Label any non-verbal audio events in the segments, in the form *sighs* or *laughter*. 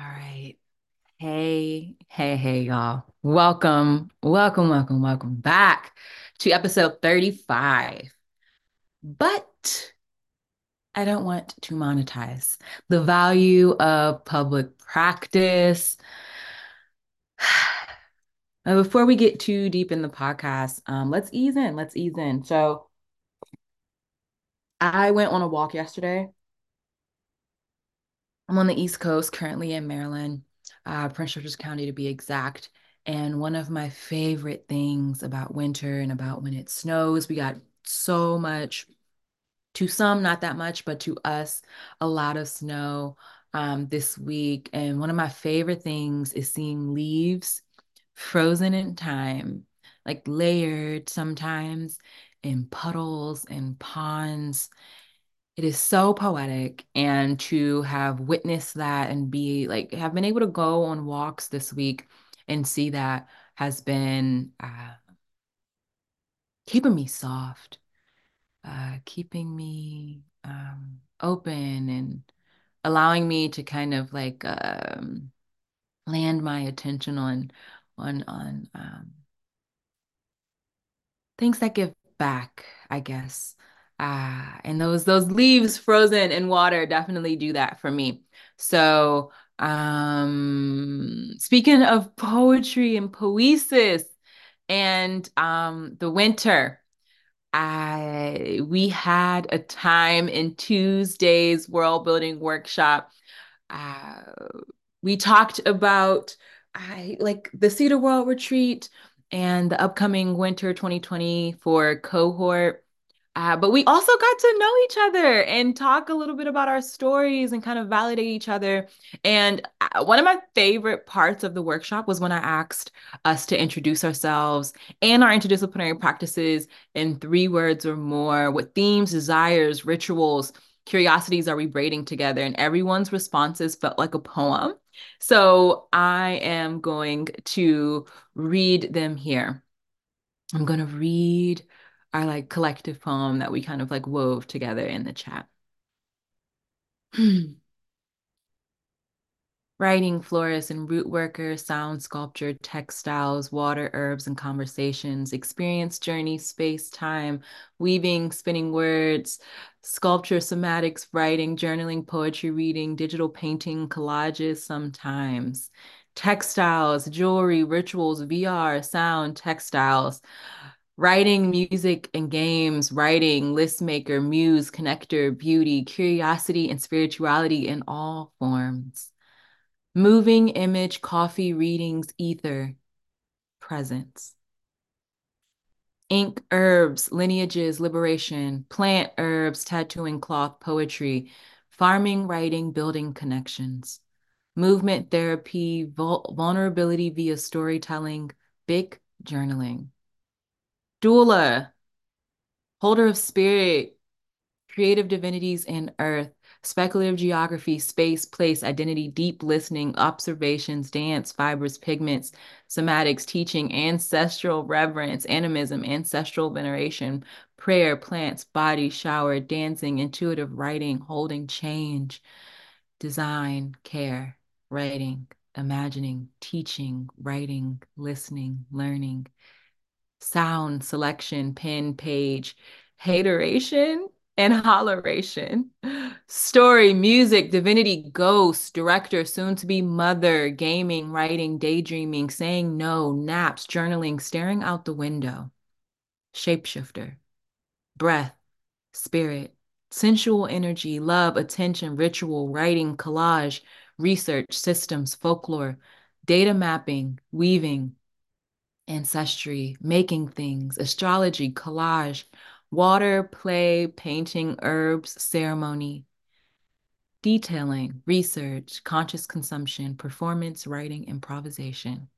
All right. Hey, hey, hey, y'all. Welcome, welcome, welcome, welcome back to episode 35. But I don't want to monetize the value of public practice. *sighs* Before we get too deep in the podcast, um, let's ease in. Let's ease in. So, I went on a walk yesterday. I'm on the East Coast, currently in Maryland uh, Prince George's County to be exact. And one of my favorite things about winter and about when it snows, we got so much, to some, not that much, but to us, a lot of snow um, this week. And one of my favorite things is seeing leaves frozen in time, like layered sometimes in puddles and ponds it is so poetic. And to have witnessed that and be like, have been able to go on walks this week and see that has been uh, keeping me soft, uh, keeping me um, open and allowing me to kind of like um, land my attention on on on um, things that give back, I guess. Ah, and those those leaves frozen in water definitely do that for me. So, um, speaking of poetry and poesis and um the winter, I we had a time in Tuesday's world building workshop. Uh, we talked about I like the Seed A World retreat and the upcoming winter 2024 cohort. Uh, but we also got to know each other and talk a little bit about our stories and kind of validate each other. And uh, one of my favorite parts of the workshop was when I asked us to introduce ourselves and our interdisciplinary practices in three words or more. What themes, desires, rituals, curiosities are we braiding together? And everyone's responses felt like a poem. So I am going to read them here. I'm going to read our like collective poem that we kind of like wove together in the chat. *clears throat* Writing, florists, and root workers, sound sculpture, textiles, water, herbs, and conversations, experience, journey, space, time, weaving, spinning words, sculpture, somatics, writing, journaling, poetry, reading, digital painting, collages sometimes, textiles, jewelry, rituals, VR, sound, textiles, writing, music, and games, writing, list maker, muse, connector, beauty, curiosity, and spirituality in all forms. Moving image, coffee, readings, ether, presence. Ink, herbs, lineages, liberation, plant, herbs, tattooing, cloth, poetry, farming, writing, building connections. Movement, therapy, vul vulnerability via storytelling, big journaling doula, holder of spirit, creative divinities in earth, speculative geography, space, place, identity, deep listening, observations, dance, fibers, pigments, somatics, teaching, ancestral reverence, animism, ancestral veneration, prayer, plants, body, shower, dancing, intuitive writing, holding change, design, care, writing, imagining, teaching, writing, listening, learning, sound selection, pen, page, hateration, and holleration. Story, music, divinity, ghost, director, soon to be mother, gaming, writing, daydreaming, saying no, naps, journaling, staring out the window, shapeshifter, breath, spirit, sensual energy, love, attention, ritual, writing, collage, research, systems, folklore, data mapping, weaving, ancestry, making things, astrology, collage, water, play, painting, herbs, ceremony, detailing, research, conscious consumption, performance, writing, improvisation,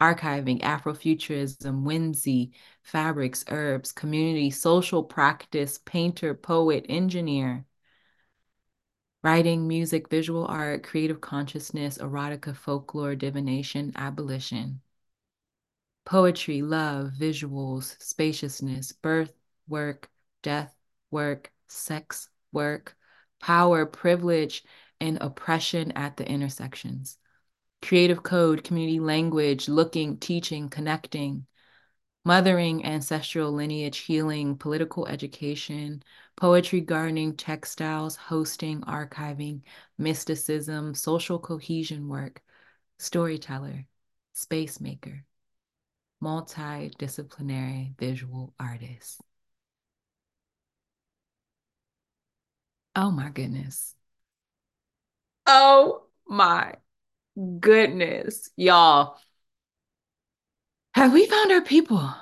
archiving, Afrofuturism, whimsy, fabrics, herbs, community, social practice, painter, poet, engineer, writing, music, visual art, creative consciousness, erotica, folklore, divination, abolition poetry, love, visuals, spaciousness, birth, work, death, work, sex, work, power, privilege, and oppression at the intersections. Creative code, community language, looking, teaching, connecting, mothering, ancestral lineage, healing, political education, poetry, gardening, textiles, hosting, archiving, mysticism, social cohesion work, storyteller, space maker, multidisciplinary visual artist. Oh my goodness. Oh my goodness, y'all. Have we found our people?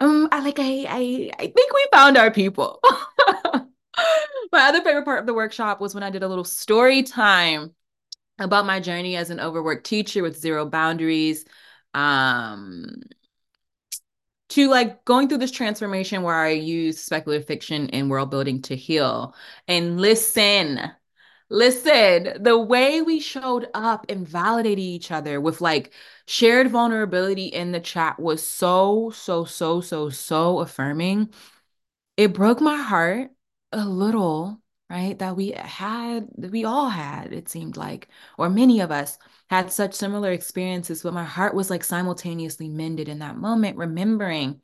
Um, I like I I I think we found our people. *laughs* My other favorite part of the workshop was when I did a little story time about my journey as an overworked teacher with zero boundaries. Um, to like going through this transformation where I use speculative fiction and world building to heal. And listen, listen, the way we showed up and validated each other with like shared vulnerability in the chat was so, so, so, so, so affirming. It broke my heart a little, right? That we had, we all had, it seemed like, or many of us had such similar experiences, but my heart was like simultaneously mended in that moment, remembering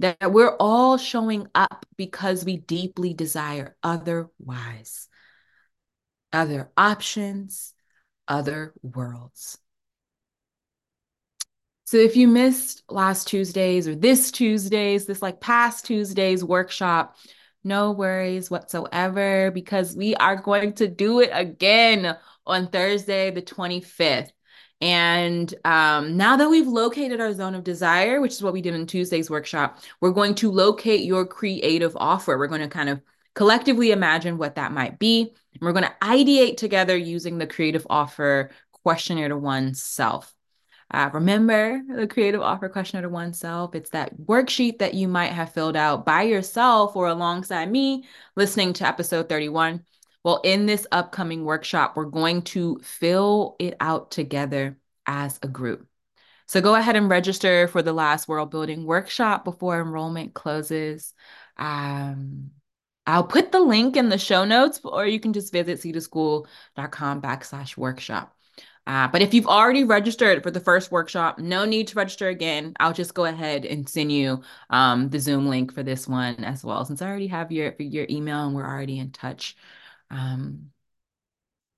that we're all showing up because we deeply desire otherwise, other options, other worlds. So if you missed last Tuesday's or this Tuesday's, this like past Tuesday's workshop, no worries whatsoever because we are going to do it again on Thursday, the 25th. And um, now that we've located our zone of desire, which is what we did in Tuesday's workshop, we're going to locate your creative offer. We're going to kind of collectively imagine what that might be. And we're going to ideate together using the creative offer questionnaire to oneself. Uh, remember the creative offer questionnaire to oneself. It's that worksheet that you might have filled out by yourself or alongside me listening to episode 31. Well, in this upcoming workshop, we're going to fill it out together as a group. So go ahead and register for the last world building workshop before enrollment closes. Um, I'll put the link in the show notes, or you can just visit seedaschool.com backslash workshop. Uh, but if you've already registered for the first workshop, no need to register again. I'll just go ahead and send you um, the Zoom link for this one as well, since I already have your your email and we're already in touch. Um,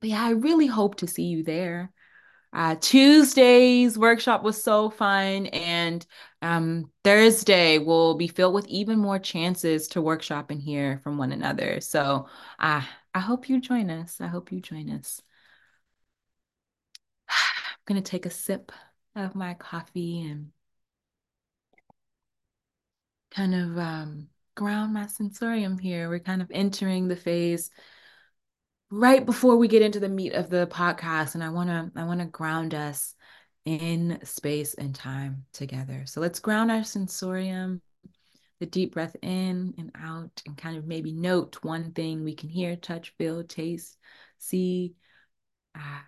but yeah, I really hope to see you there. Uh, Tuesday's workshop was so fun, and um, Thursday will be filled with even more chances to workshop and hear from one another. So uh, I hope you join us. I hope you join us. Going to take a sip of my coffee and kind of um, ground my sensorium here. We're kind of entering the phase right before we get into the meat of the podcast and I want to I want to ground us in space and time together. So let's ground our sensorium, the deep breath in and out and kind of maybe note one thing we can hear, touch, feel, taste, see uh,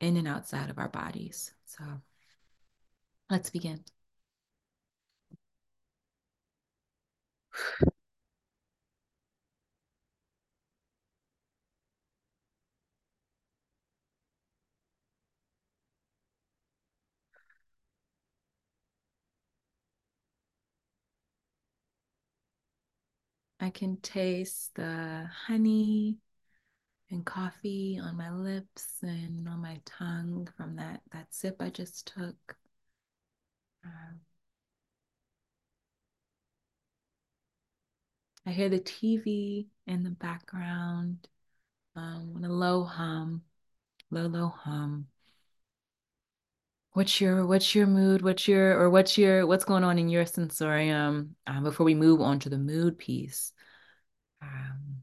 in and outside of our bodies. So let's begin. I can taste the honey and coffee on my lips and on my tongue from that that sip I just took. Um, I hear the TV in the background, um, a low hum, low low hum. What's your what's your mood? What's your or what's your what's going on in your sensorium um, before we move on to the mood piece? Um,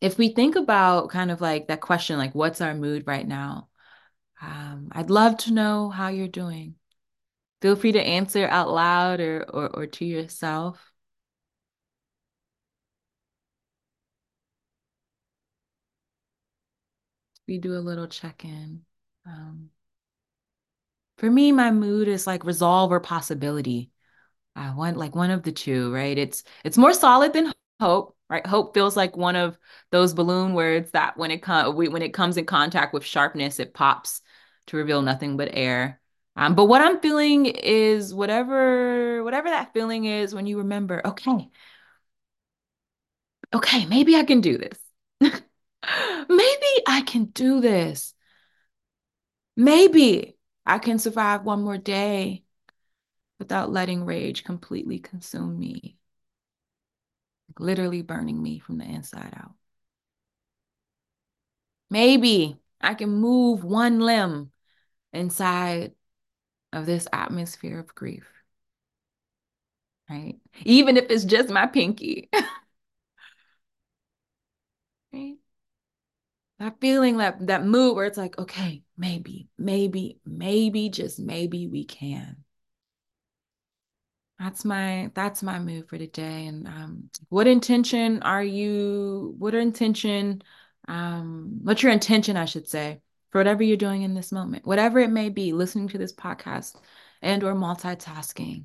if we think about kind of like that question, like what's our mood right now? Um, I'd love to know how you're doing. Feel free to answer out loud or or, or to yourself. We do a little check-in. Um, for me, my mood is like resolve or possibility. I want like one of the two, right? It's it's more solid than hope, right? Hope feels like one of those balloon words that when it comes when it comes in contact with sharpness, it pops to reveal nothing but air. Um, but what I'm feeling is whatever whatever that feeling is when you remember, okay, okay, maybe I can do this. *laughs* maybe I can do this. Maybe I can survive one more day without letting rage completely consume me, literally burning me from the inside out. Maybe I can move one limb inside of this atmosphere of grief. Right? Even if it's just my pinky. *laughs* right? That feeling, that that mood where it's like, okay, maybe, maybe, maybe, just maybe we can. That's my that's my move for today. And um, what intention are you? What intention? Um, what's your intention, I should say, for whatever you're doing in this moment, whatever it may be, listening to this podcast and or multitasking.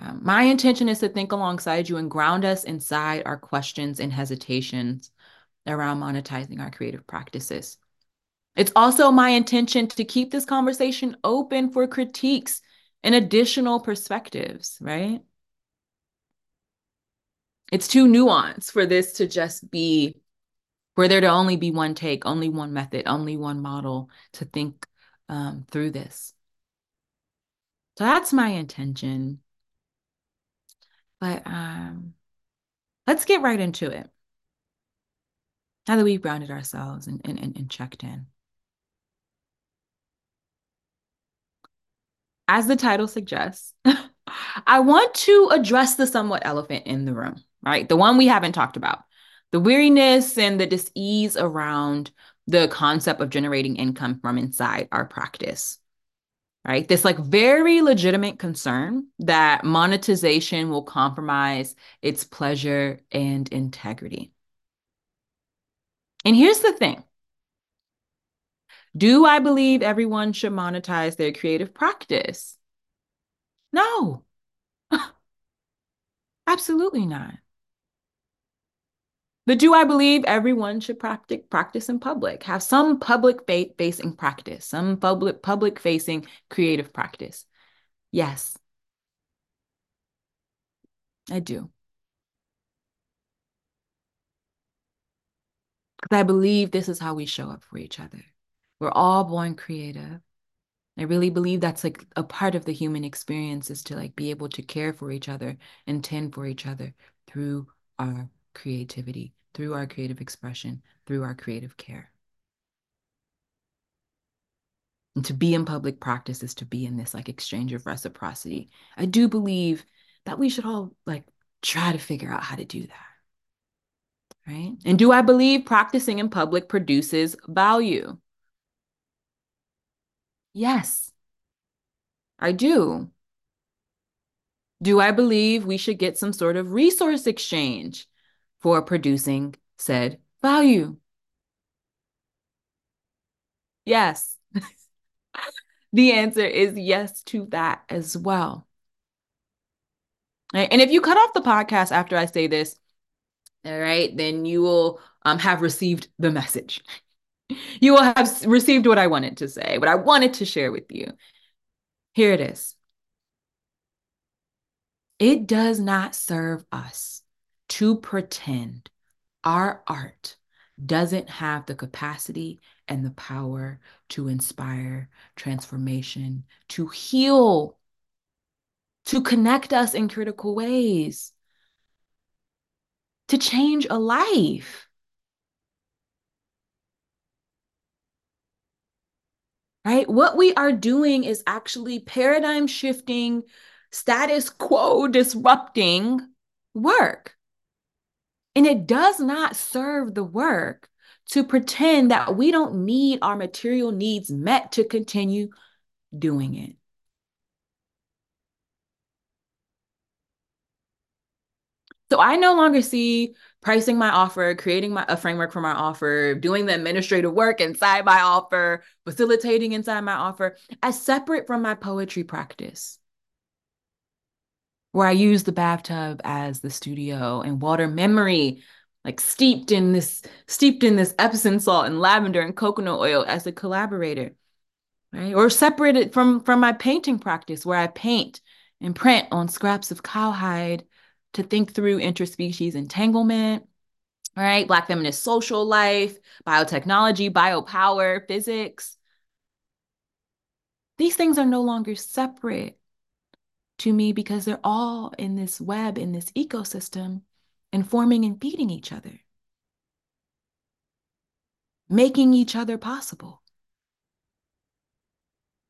Um, my intention is to think alongside you and ground us inside our questions and hesitations around monetizing our creative practices. It's also my intention to keep this conversation open for critiques and additional perspectives, right? It's too nuanced for this to just be for there to only be one take, only one method, only one model to think um, through this. So that's my intention. But um, let's get right into it. Now that we've grounded ourselves and, and, and checked in. As the title suggests, *laughs* I want to address the somewhat elephant in the room, right? The one we haven't talked about. The weariness and the dis-ease around the concept of generating income from inside our practice right? This like very legitimate concern that monetization will compromise its pleasure and integrity. And here's the thing do i believe everyone should monetize their creative practice no *laughs* absolutely not but do I believe everyone should practice practice in public, have some public facing practice, some public public facing creative practice? Yes. I do. Because I believe this is how we show up for each other. We're all born creative. I really believe that's like a part of the human experience is to like be able to care for each other and tend for each other through our creativity, through our creative expression, through our creative care. And to be in public practice is to be in this like exchange of reciprocity. I do believe that we should all like try to figure out how to do that. Right. And do I believe practicing in public produces value? Yes, I do. Do I believe we should get some sort of resource exchange? for producing said value? Yes. *laughs* the answer is yes to that as well. Right? And if you cut off the podcast after I say this, all right, then you will um, have received the message. You will have received what I wanted to say, what I wanted to share with you. Here it is. It does not serve us to pretend our art doesn't have the capacity and the power to inspire transformation, to heal, to connect us in critical ways, to change a life. Right? What we are doing is actually paradigm shifting, status quo disrupting work. And it does not serve the work to pretend that we don't need our material needs met to continue doing it. So I no longer see pricing my offer, creating my a framework for my offer, doing the administrative work inside my offer, facilitating inside my offer as separate from my poetry practice where I use the bathtub as the studio and water memory like steeped in this steeped in this Epsom salt and lavender and coconut oil as a collaborator, right? Or separated from from my painting practice where I paint and print on scraps of cowhide to think through interspecies entanglement, right? Black feminist social life, biotechnology, biopower, physics. These things are no longer separate to me because they're all in this web, in this ecosystem, informing and feeding each other, making each other possible.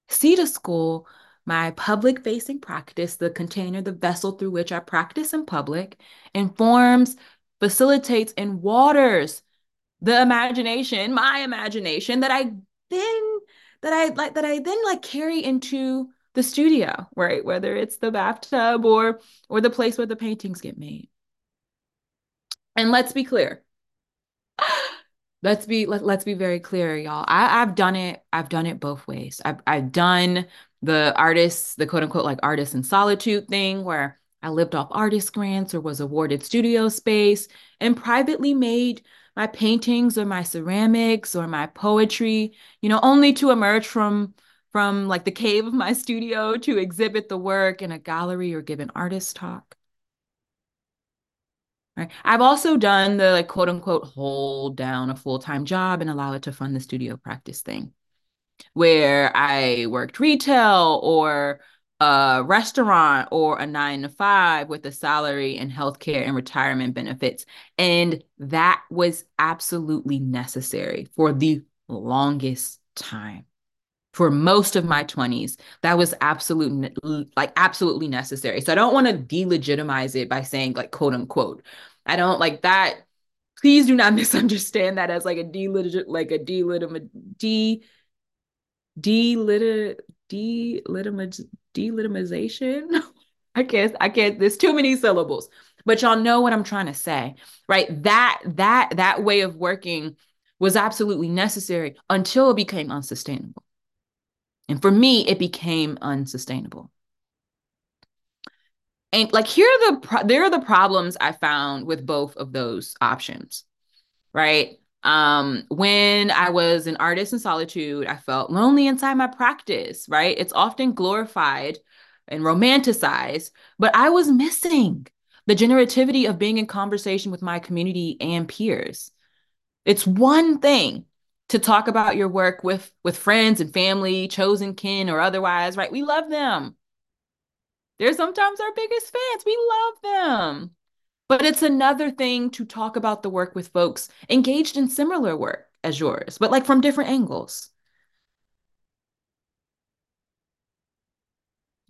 Seed School, my public facing practice, the container, the vessel through which I practice in public, informs, facilitates, and waters the imagination, my imagination that I then that I like that I then like carry into the studio, right? Whether it's the bathtub or or the place where the paintings get made. And let's be clear. *gasps* Let's be let, let's be very clear, y'all. I, I've done it. I've done it both ways. I've I've done the artists, the quote unquote like artist in solitude thing where I lived off artist grants or was awarded studio space and privately made my paintings or my ceramics or my poetry, you know, only to emerge from from like the cave of my studio to exhibit the work in a gallery or give an artist talk. Right. I've also done the like quote unquote hold down a full-time job and allow it to fund the studio practice thing where I worked retail or a restaurant or a nine to five with a salary and healthcare and retirement benefits. And that was absolutely necessary for the longest time. For most of my 20s, that was absolute like absolutely necessary. So I don't want to delegitimize it by saying like quote unquote. I don't like that. Please do not *laughs* misunderstand that as like a delegit like a delegitim de delit delegitimization delegitimization. *laughs* I can't, I can't, there's too many syllables, but y'all know what I'm trying to say, right? That, that, that way of working was absolutely necessary until it became unsustainable. And for me, it became unsustainable. And like here are the pro- there are the problems I found with both of those options, right? Um, when I was an artist in solitude, I felt lonely inside my practice, right? It's often glorified and romanticized, but I was missing the generativity of being in conversation with my community and peers. It's one thing to talk about your work with with friends and family, chosen kin or otherwise, right? We love them. They're sometimes our biggest fans. We love them. But it's another thing to talk about the work with folks engaged in similar work as yours, but like from different angles.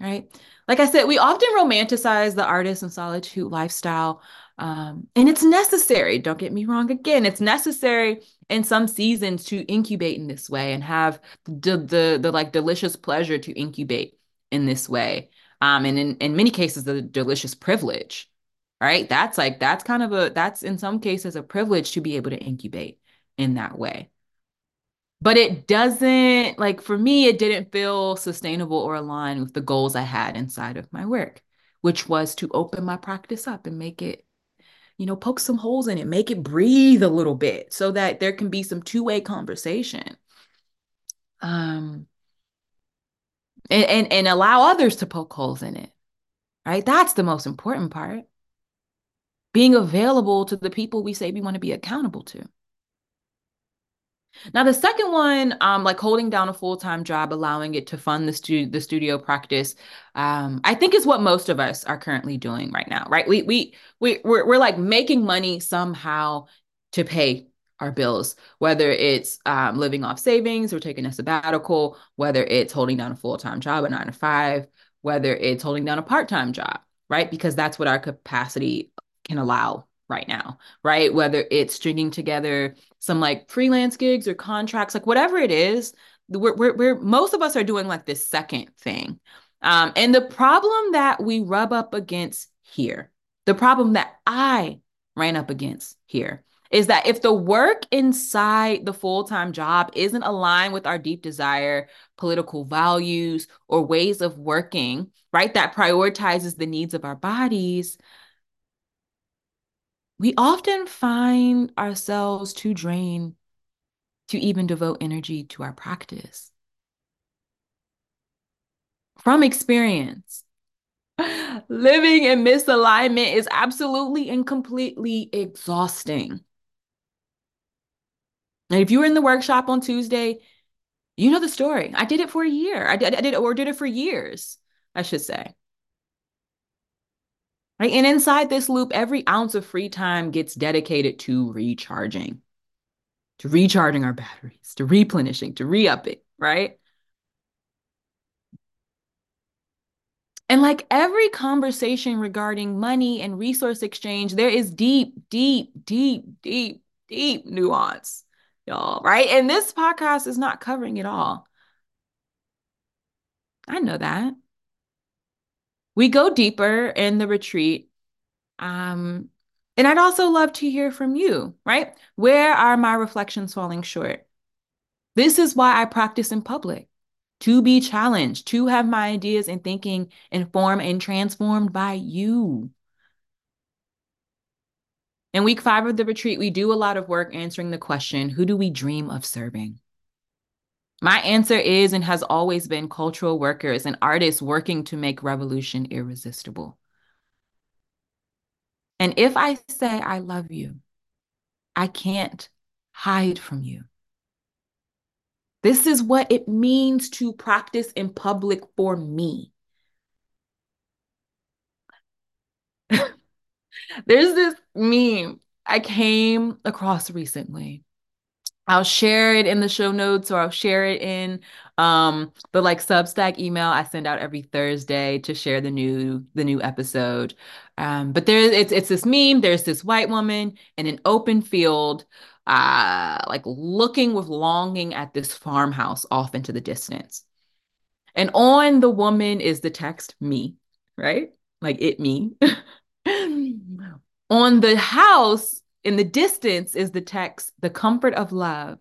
Right? Like I said, we often romanticize the artist and solitude lifestyle. Um, and it's necessary. Don't get me wrong. Again, it's necessary in some seasons to incubate in this way and have the the, the like delicious pleasure to incubate in this way. Um, and in, in many cases, the delicious privilege right? That's like, that's kind of a, that's in some cases a privilege to be able to incubate in that way. But it doesn't, like for me, it didn't feel sustainable or aligned with the goals I had inside of my work, which was to open my practice up and make it, you know, poke some holes in it, make it breathe a little bit so that there can be some two-way conversation. Um, and, and, and allow others to poke holes in it, right? That's the most important part being available to the people we say we want to be accountable to. Now, the second one, um, like holding down a full time job, allowing it to fund the, stu- the studio practice, um, I think is what most of us are currently doing right now, right? We we we we're, we're like making money somehow to pay our bills, whether it's um, living off savings or taking a sabbatical, whether it's holding down a full time job, a nine to five, whether it's holding down a part time job, right? Because that's what our capacity can allow right now, right? Whether it's stringing together some like freelance gigs or contracts, like whatever it is, we're, we're, we're most of us are doing like this second thing. Um, and the problem that we rub up against here, the problem that I ran up against here is that if the work inside the full time job isn't aligned with our deep desire, political values, or ways of working, right, that prioritizes the needs of our bodies, we often find ourselves too drained to even devote energy to our practice. From experience, *laughs* living in misalignment is absolutely and completely exhausting. And if you were in the workshop on Tuesday, you know the story. I did it for a year. I did, I did or did it for years, I should say. Right? And inside this loop, every ounce of free time gets dedicated to recharging, to recharging our batteries, to replenishing, to re-upping, right? And like every conversation regarding money and resource exchange, there is deep, deep, deep, deep, deep nuance, y'all, right? And this podcast is not covering it all. I know that. We go deeper in the retreat. Um, and I'd also love to hear from you, right? Where are my reflections falling short? This is why I practice in public to be challenged, to have my ideas and thinking informed and transformed by you. In week five of the retreat, we do a lot of work answering the question who do we dream of serving? My answer is and has always been cultural workers and artists working to make revolution irresistible. And if I say I love you, I can't hide from you. This is what it means to practice in public for me. *laughs* There's this meme I came across recently. I'll share it in the show notes or I'll share it in um the like Substack email I send out every Thursday to share the new the new episode. Um but there's it's it's this meme there's this white woman in an open field uh like looking with longing at this farmhouse off into the distance. And on the woman is the text me, right? Like it me. *laughs* on the house in the distance is the text, the comfort of love.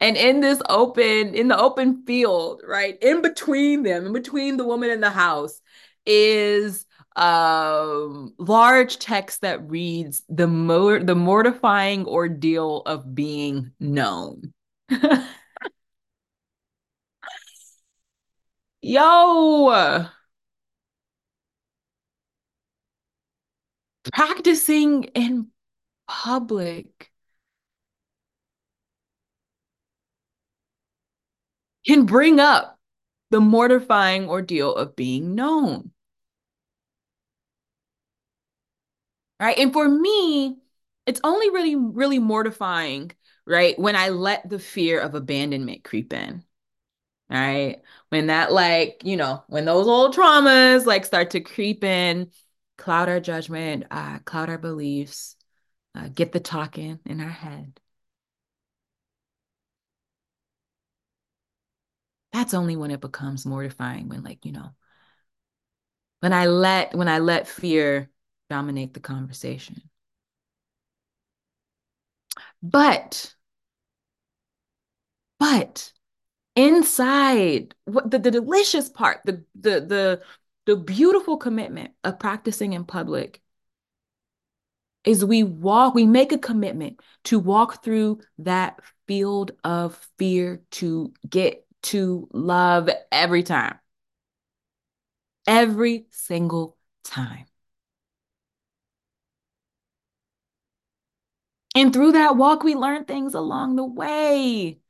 And in this open, in the open field, right, in between them, in between the woman and the house, is um large text that reads the mo- the mortifying ordeal of being known. *laughs* Yo, practicing in public can bring up the mortifying ordeal of being known. Right. And for me, it's only really, really mortifying, right? When I let the fear of abandonment creep in. Right. When that, like, you know, when those old traumas like start to creep in, cloud our judgment, uh, cloud our beliefs, uh, get the talking in our head. That's only when it becomes mortifying, when like, you know, when I let when I let fear dominate the conversation. But but inside what the, the delicious part, the the the the beautiful commitment of practicing in public is we walk, we make a commitment to walk through that field of fear to get to love every time. Every single time. And through that walk, we learn things along the way.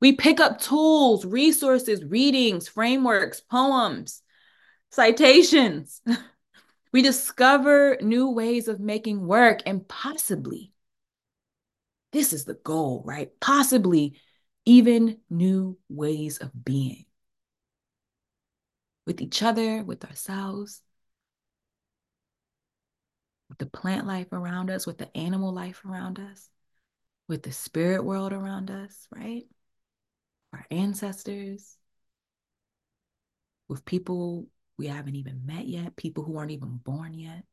We pick up tools, resources, readings, frameworks, poems, citations. *laughs* We discover new ways of making work and possibly, this is the goal, right? Possibly even new ways of being with each other, with ourselves, with the plant life around us, with the animal life around us, with the spirit world around us, right? Our ancestors, with people we haven't even met yet, people who aren't even born yet.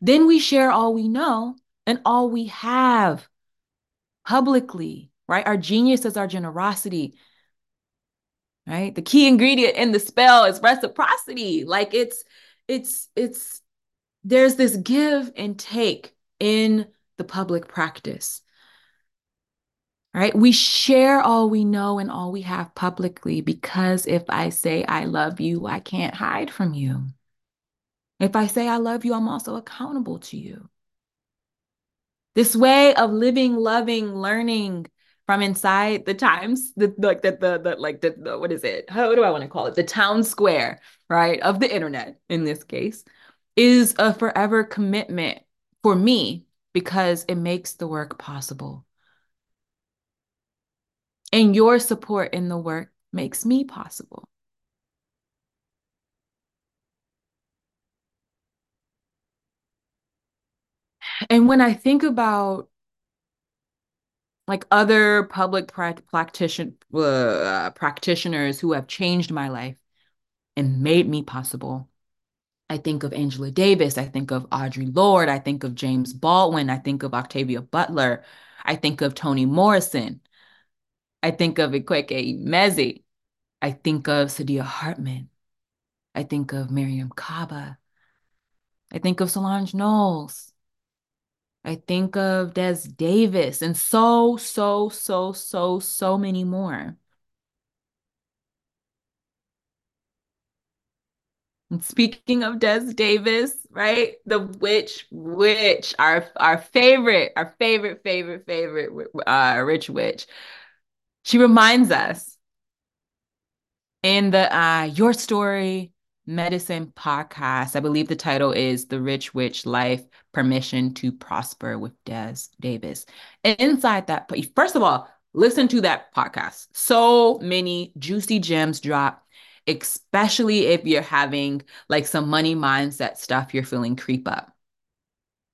Then we share all we know and all we have publicly, right? Our genius is our generosity, right? The key ingredient in the spell is reciprocity. Like it's it's it's there's this give and take in the public practice. Right? We share all we know and all we have publicly because if I say I love you, I can't hide from you. If I say I love you, I'm also accountable to you. This way of living, loving, learning from inside the times, the like the the, the like the, the what is it? How do I want to call it? The town square, right? Of the internet in this case, is a forever commitment for me because it makes the work possible. And your support in the work makes me possible. And when I think about like other public practitioner, uh, practitioners who have changed my life and made me possible, I think of Angela Davis. I think of Audre Lorde. I think of James Baldwin. I think of Octavia Butler. I think of Toni Morrison. I think of Akwaeke Emezi. I think of Saidiya Hartman. I think of Mariame Kaba. I think of Solange Knowles. I think of Des Davis and so, so, so, so, so many more. And speaking of Des Davis, right? The witch, witch, our our favorite, our favorite, favorite, favorite uh, rich witch. She reminds us in the uh, Your Story Medicine podcast. I believe the title is The Rich Witch Life Permission to Prosper with Des Davis. And inside that, first of all, listen to that podcast. So many juicy gems drop, especially if you're having like some money mindset stuff you're feeling creep up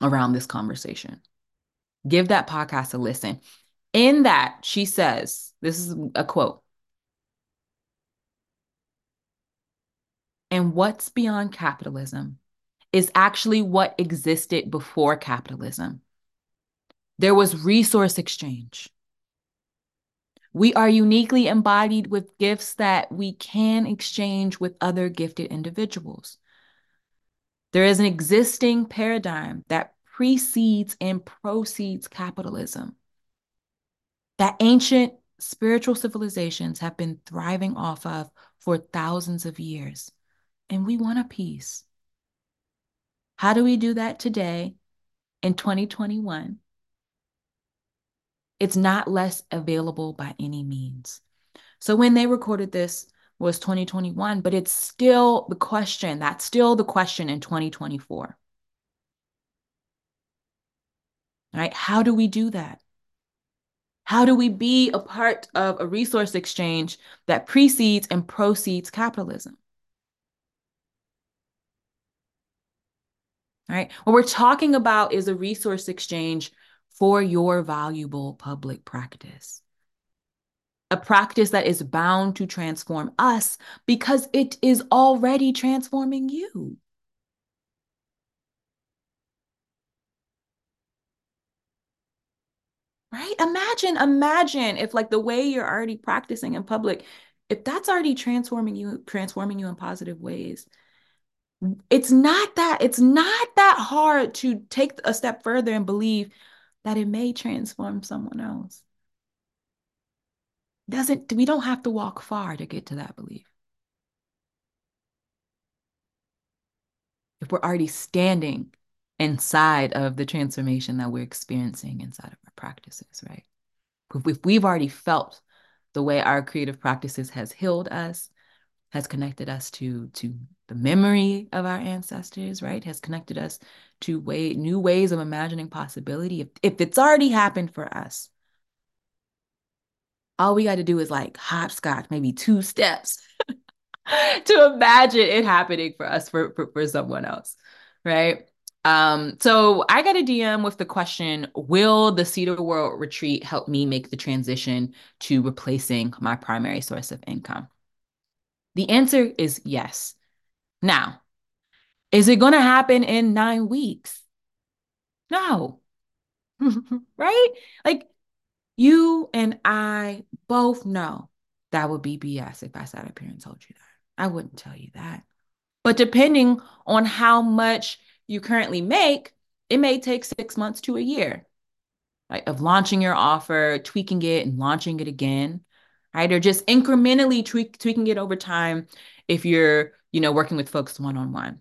around this conversation. Give that podcast a listen. In that, she says, this is a quote and what's beyond capitalism is actually what existed before capitalism. There was resource exchange. We are uniquely embodied with gifts that we can exchange with other gifted individuals. There is an existing paradigm that precedes and proceeds capitalism. That ancient spiritual civilizations have been thriving off of for thousands of years and we want a peace. How do we do that today in 2021? It's not less available by any means. So when they recorded this was 2021, but it's still the question. That's still the question in 2024. All right? How do we do that? How do we be a part of a resource exchange that precedes and proceeds capitalism? All right. What we're talking about is a resource exchange for your valuable public practice. A practice that is bound to transform us because it is already transforming you. Right? Imagine, imagine if like the way you're already practicing in public, if that's already transforming you, transforming you in positive ways, it's not that it's not that hard to take a step further and believe that it may transform someone else doesn't we don't have to walk far to get to that belief if we're already standing inside of the transformation that we're experiencing inside of our practices right if we've already felt the way our creative practices has healed us has connected us to to the memory of our ancestors, right? Has connected us to way new ways of imagining possibility. If, if it's already happened for us, all we got to do is like hopscotch, maybe two steps *laughs* to imagine it happening for us for, for, for someone else, right? Um, so I got a DM with the question, will the Seed A World retreat help me make the transition to replacing my primary source of income? The answer is yes. Now, is it going to happen in nine weeks? No. *laughs* right? Like you and I both know that would be BS if I sat up here and told you that. I wouldn't tell you that. But depending on how much you currently make, it may take six months to a year right, of launching your offer, tweaking it and launching it again, right? Or just incrementally tweak, tweaking it over time if you're, you know, working with folks one-on-one.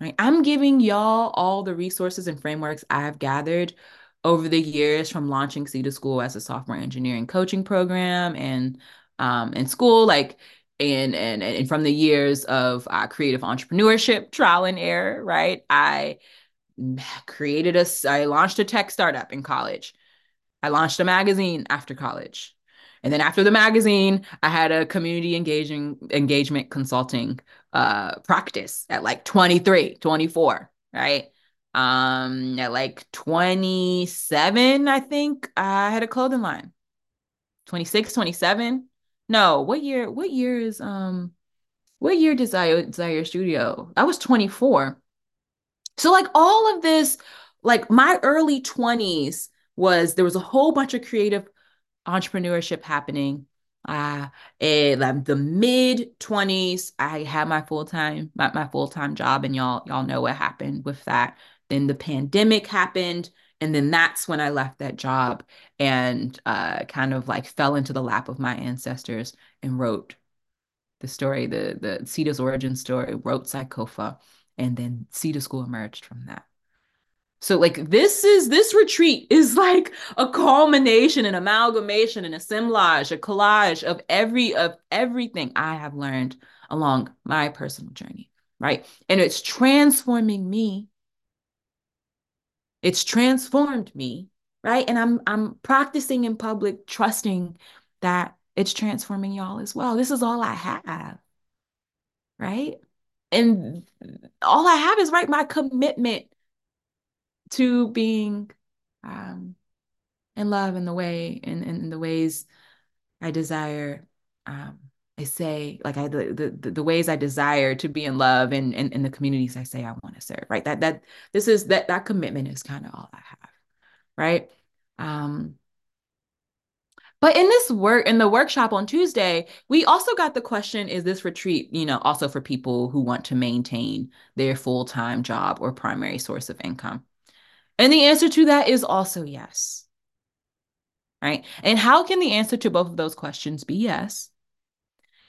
Right? I'm giving y'all all the resources and frameworks I've gathered over the years from launching Seeda School as a software engineering coaching program and um, in school, like and and and from the years of uh, creative entrepreneurship, trial and error, right? I created a, I launched a tech startup in college. I launched a magazine after college. And then after the magazine, I had a community engaging engagement consulting uh, practice at like 23, 24, right? Um, at like 27, I think I had a clothing line. 26, 27. No, what year? What year is um what year did Desire Desire Studio? I was 24. So like all of this, like my early 20s was there was a whole bunch of creative entrepreneurship happening. Uh, and the mid 20s, I had my full-time, my, my full-time job, and y'all, y'all know what happened with that. Then the pandemic happened. And then that's when I left that job and uh, kind of like fell into the lap of my ancestors and wrote the story, the the Seed A's origin story, wrote Sankofa, and then Seed A School emerged from that. So like this is this retreat is like a culmination, an amalgamation, an assemblage, a collage of every of everything I have learned along my personal journey, right? And it's transforming me. It's transformed me, right? And I'm I'm practicing in public, trusting that it's transforming y'all as well. This is all I have, right? And all I have is right my commitment to being um, in love in the way in, in the ways I desire. Um, I say like I the, the the ways I desire to be in love and and, in the communities I say I want to serve. Right. That that this is that that commitment is kind of all I have. Right. Um, but in this work, in the workshop on Tuesday, we also got the question Is this retreat, you know, also for people who want to maintain their full time job or primary source of income? And the answer to that is also yes. Right. And how can the answer to both of those questions be yes?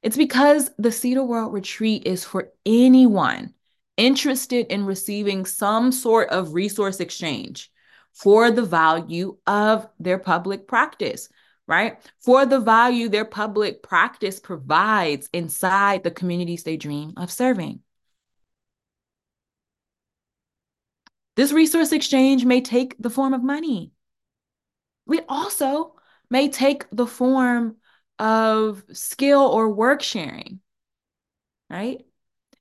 It's because the Seed A World Retreat is for anyone interested in receiving some sort of resource exchange for the value of their public practice, right? For the value their public practice provides inside the communities they dream of serving. This resource exchange may take the form of money. It also may take the form of skill or work sharing, right?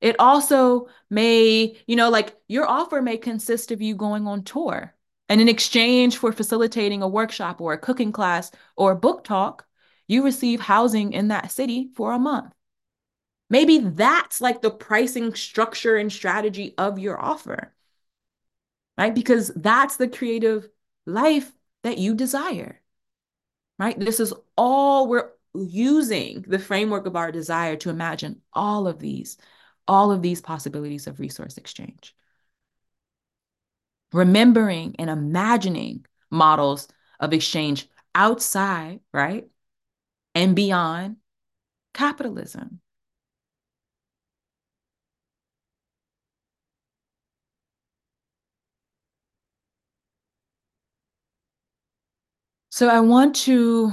It also may, you know, like your offer may consist of you going on tour. And in exchange for facilitating a workshop or a cooking class or a book talk, you receive housing in that city for a month. Maybe that's like the pricing structure and strategy of your offer right? Because that's the creative life that you desire, right? This is all we're using the framework of our desire to imagine all of these, all of these possibilities of resource exchange. Remembering and imagining models of exchange outside, right? And beyond capitalism. So I want to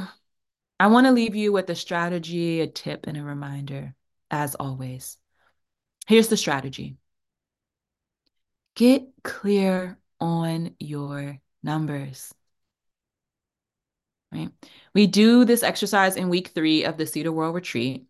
I want to leave you with a strategy, a tip, and a reminder, as always. Here's the strategy. Get clear on your numbers. Right? We do this exercise in week three of the Seed A World Retreat,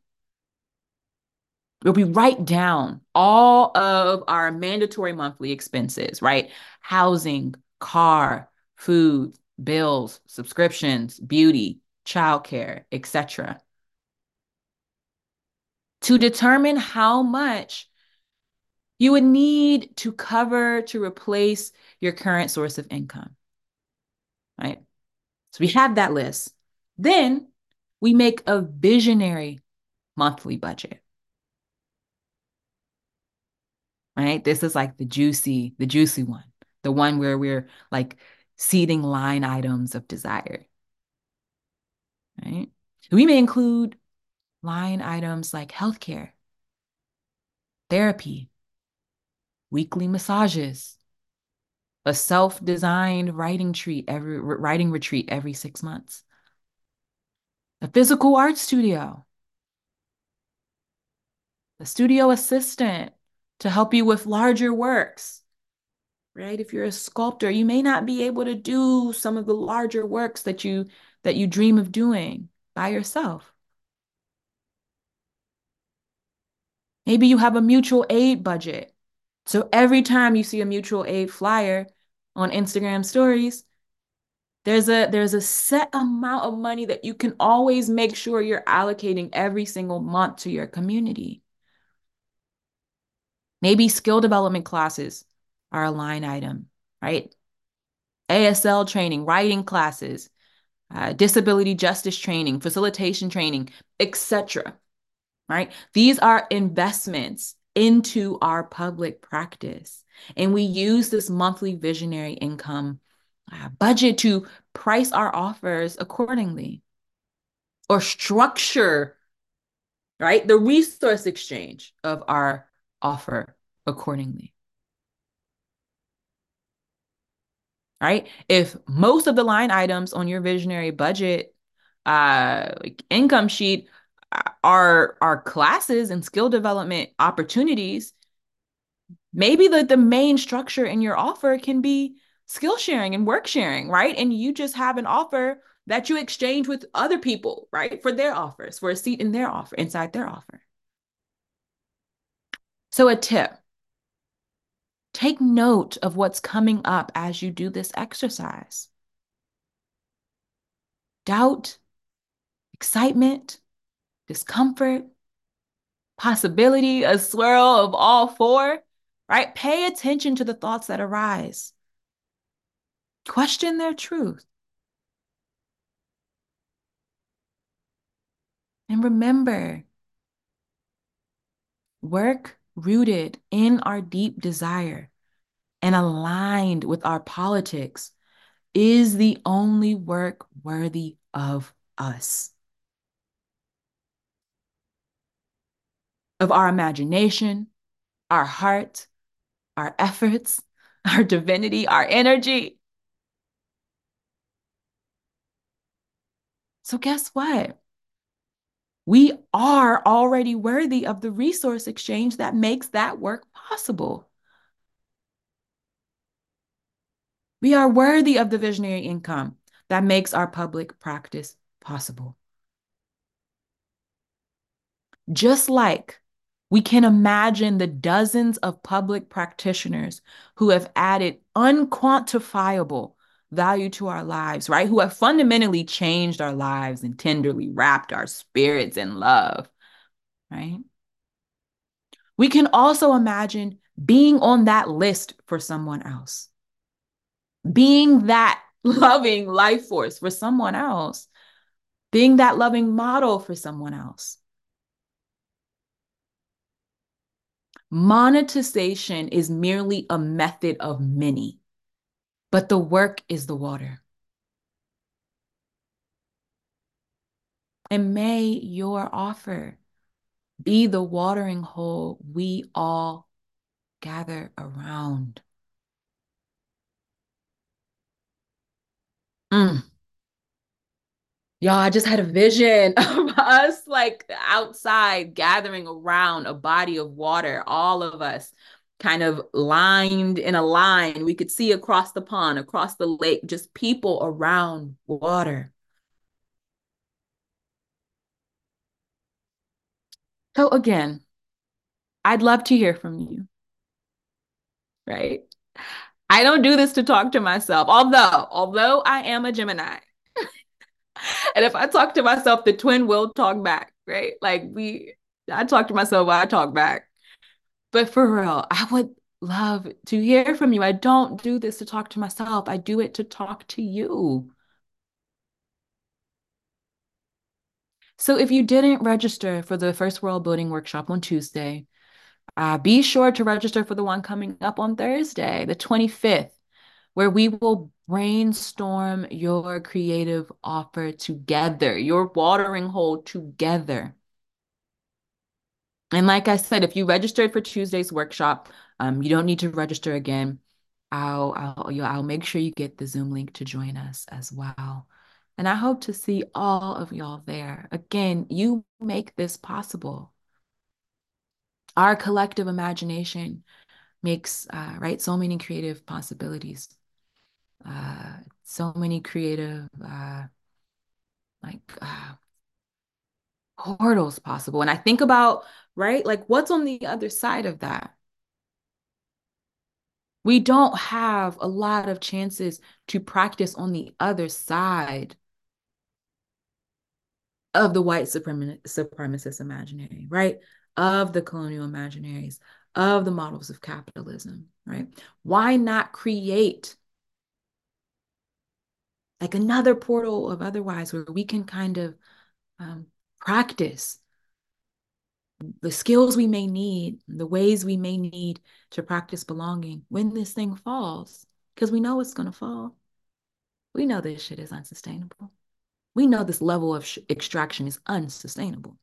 where we write down all of our mandatory monthly expenses, right? Housing, car, food, bills, subscriptions, beauty, childcare, etc. To determine how much you would need to cover to replace your current source of income. Right? So we have that list. Then we make a visionary monthly budget. Right? This is like the juicy, the juicy one, the one where we're like seeding line items of desire. Right? We may include line items like healthcare, therapy, weekly massages, a self-designed writing treat every writing retreat every six months, a physical art studio, a studio assistant to help you with larger works. Right? If you're a sculptor, you may not be able to do some of the larger works that you that you dream of doing by yourself. Maybe you have a mutual aid budget. So every time you see a mutual aid flyer on Instagram stories, there's a there's a set amount of money that you can always make sure you're allocating every single month to your community. Maybe skill development classes are a line item, right? ASL training, writing classes, uh, disability justice training, facilitation training, etc. Right? These are investments into our public practice. And we use this monthly visionary income uh, budget to price our offers accordingly or structure, right, the resource exchange of our offer accordingly. Right? If most of the line items on your visionary budget uh, income sheet are are classes and skill development opportunities, maybe the, the main structure in your offer can be skill sharing and work sharing, right? And you just have an offer that you exchange with other people, right? For their offers, for a seat in their offer, inside their offer. So, a tip take note of what's coming up as you do this exercise. Doubt, excitement, discomfort, possibility, a swirl of all four, right? Pay attention to the thoughts that arise. Question their truth. And remember, work rooted in our deep desire and aligned with our politics is the only work worthy of us. Of our imagination, our heart, our efforts, *laughs* our divinity, our energy. So, guess what? We are already worthy of the resource exchange that makes that work possible. We are worthy of the visionary income that makes our public practice possible. Just like we can imagine the dozens of public practitioners who have added unquantifiable value to our lives, right? Who have fundamentally changed our lives and tenderly wrapped our spirits in love, right? We can also imagine being on that list for someone else, being that *laughs* loving life force for someone else, being that loving model for someone else. Monetization is merely a method of many but the work is the water. And may your offer be the watering hole we all gather around. Mm. Y'all, I just had a vision *laughs* of us like outside gathering around a body of water, all of us kind of lined in a line. We could see across the pond, across the lake, just people around water. So again, I'd love to hear from you. Right? I don't do this to talk to myself, although, although I am a Gemini. *laughs* and if I talk to myself, the twin will talk back, right? Like we I talk to myself I talk back. But for real, I would love to hear from you. I don't do this to talk to myself. I do it to talk to you. So if you didn't register for the First World Building Workshop on Tuesday, uh, be sure to register for the one coming up on Thursday, the 25th, where we will brainstorm your creative offer together, your watering hole together. And like I said, if you registered for Tuesday's workshop, um, you don't need to register again. I'll I'll I'll make sure you get the Zoom link to join us as well. And I hope to see all of y'all there. Again, you make this possible. Our collective imagination makes uh, right so many creative possibilities, uh, so many creative uh, like uh, portals possible. And I think about right, like what's on the other side of that. We don't have a lot of chances to practice on the other side of the white supremacist imaginary, right? Of the colonial imaginaries, of the models of capitalism, right? Why not create like another portal of otherwise where we can kind of um, practice the skills we may need, the ways we may need to practice belonging when this thing falls, because we know it's going to fall. We know this shit is unsustainable. We know this level of extraction is unsustainable.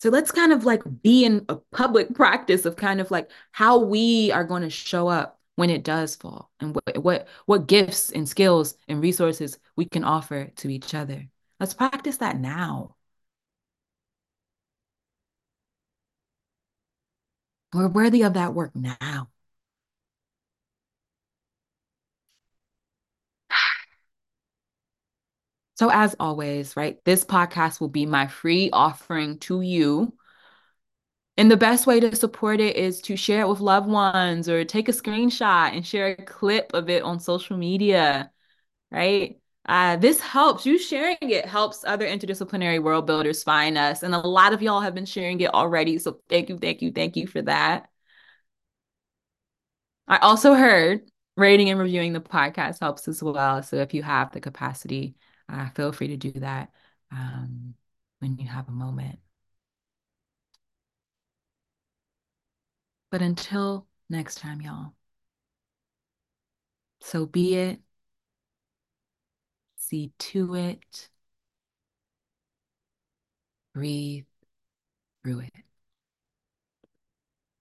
So let's kind of like be in a public *laughs* practice of kind of like how we are going to show up when it does fall and what what what gifts and skills and resources we can offer to each other. Let's practice that now. We're worthy of that work now. *sighs* So, as always, right, this podcast will be my free offering to you. And the best way to support it is to share it with loved ones or take a screenshot and share a clip of it on social media, right? Uh, this helps. You sharing it helps other interdisciplinary world builders find us. And a lot of y'all have been sharing it already. So thank you, thank you, thank you for that. I also heard rating and reviewing the podcast helps as well. So if you have the capacity, uh, feel free to do that um, when you have a moment. But until next time, y'all. So be it. See to it. Breathe through it.